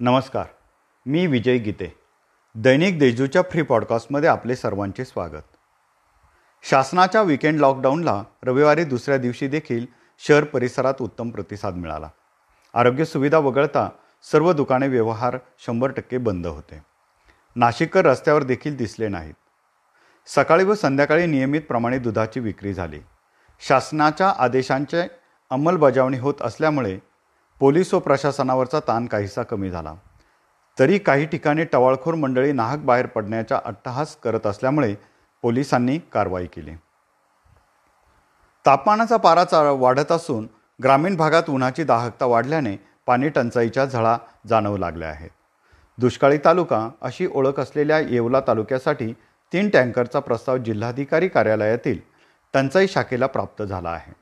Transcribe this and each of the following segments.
नमस्कार मी विजय गीते. दैनिक देजूच्या फ्री पॉडकास्टमध्ये आपले सर्वांचे स्वागत. शासनाच्या विकेंड लॉकडाऊनला रविवारी दुसऱ्या दिवशी देखील शहर परिसरात उत्तम प्रतिसाद मिळाला. आरोग्य सुविधा वगळता सर्व दुकाने व्यवहार शंभर टक्के बंद होते. नाशिककर रस्त्यावर देखील दिसले नाहीत. सकाळी व संध्याकाळी नियमितप्रमाणे दुधाची विक्री झाली. शासनाच्या आदेशांचे अंमलबजावणी होत असल्यामुळे पोलीस व प्रशासनावरचा ताण काहीसा कमी झाला. तरी काही ठिकाणी टवाळखोर मंडळी नाहक बाहेर पडण्याचा अट्टहास करत असल्यामुळे पोलिसांनी कारवाई केली. तापमानाचा पारा चा वाढत असून ग्रामीण भागात उन्हाची दाहकता वाढल्याने पाणी टंचाईच्या झळा जाणवू लागल्या आहेत. दुष्काळी तालुका अशी ओळख असलेल्या येवला तालुक्यासाठी तीन टँकरचा प्रस्ताव जिल्हाधिकारी कार्यालयातील टंचाई शाखेला प्राप्त झाला आहे.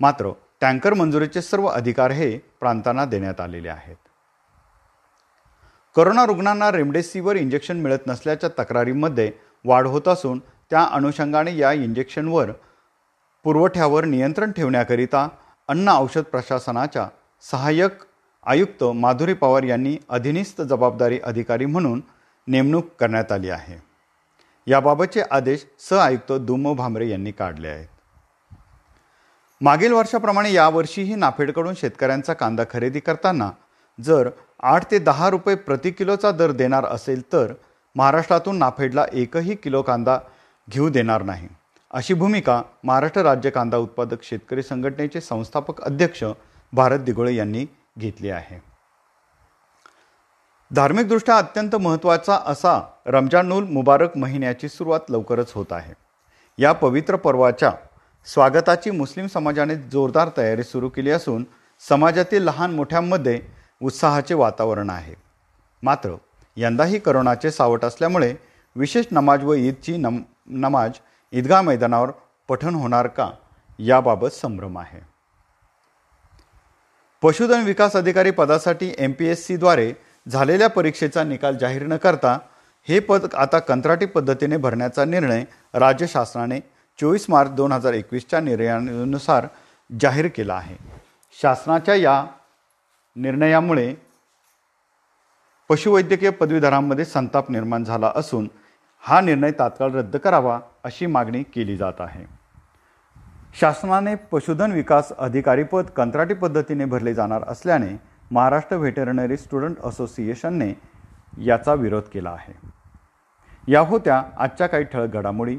मात्र टँकर मंजुरीचे सर्व अधिकार हे प्रांतांना देण्यात आलेले आहेत. करोना रुग्णांना रेमडेसिवीर इंजेक्शन मिळत नसल्याच्या तक्रारींमध्ये वाढ होत असून त्या अनुषंगाने या इंजेक्शनवर पुरवठ्यावर नियंत्रण ठेवण्याकरिता अन्न औषध प्रशासनाच्या सहाय्यक आयुक्त माधुरी पवार यांनी अधिनिस्त जबाबदारी अधिकारी म्हणून नेमणूक करण्यात आली आहे. याबाबतचे आदेश सह आयुक्त दुमो भामरे यांनी काढले आहेत. मागील वर्षाप्रमाणे यावर्षीही नाफेडकडून शेतकऱ्यांचा कांदा खरेदी करताना जर आठ ते दहा रुपये प्रति किलोचा दर देणार असेल तर महाराष्ट्रातून नाफेडला एकही किलो कांदा घेऊ देणार नाही. अशी भूमिका महाराष्ट्र राज्य कांदा उत्पादक शेतकरी संघटनेचे संस्थापक अध्यक्ष भारत दिगोळे यांनी घेतली आहे. धार्मिकदृष्ट्या अत्यंत महत्त्वाचा असा रमजानुल मुबारक महिन्याची सुरुवात लवकरच होत आहे. या पवित्र पर्वाच्या स्वागताची मुस्लिम समाजाने जोरदार तयारी सुरू केली असून समाजातील लहान मोठ्यांमध्ये उत्साहाचे वातावरण आहे. मात्र यंदाही करोनाचे सावट असल्यामुळे विशेष नमाज व ईदची नम नमाज ईदगाह मैदानावर पठण होणार का? याबाबत संभ्रम आहे. पशुधन विकास अधिकारी पदासाठी एम पी एस सीद्वारे झालेल्या परीक्षेचा निकाल जाहीर न करता हे पद आता कंत्राटी पद्धतीने भरण्याचा निर्णय राज्य शासनाने चोवीस मार्च दोन हजार एकवीसच्या निर्णयानुसार जाहीर केला आहे. शासनाच्या या निर्णयामुळे पशुवैद्यकीय पदवीधरांमध्ये संताप निर्माण झाला असून हा निर्णय तात्काळ रद्द करावा अशी मागणी केली जात आहे. शासनाने पशुधन विकास अधिकारीपद कंत्राटी पद्धतीने भरले जाणार असल्याने महाराष्ट्र व्हेटरनरी स्टुडंट असोसिएशनने याचा विरोध केला आहे. या होत्या आजच्या काही ठळक घडामोडी.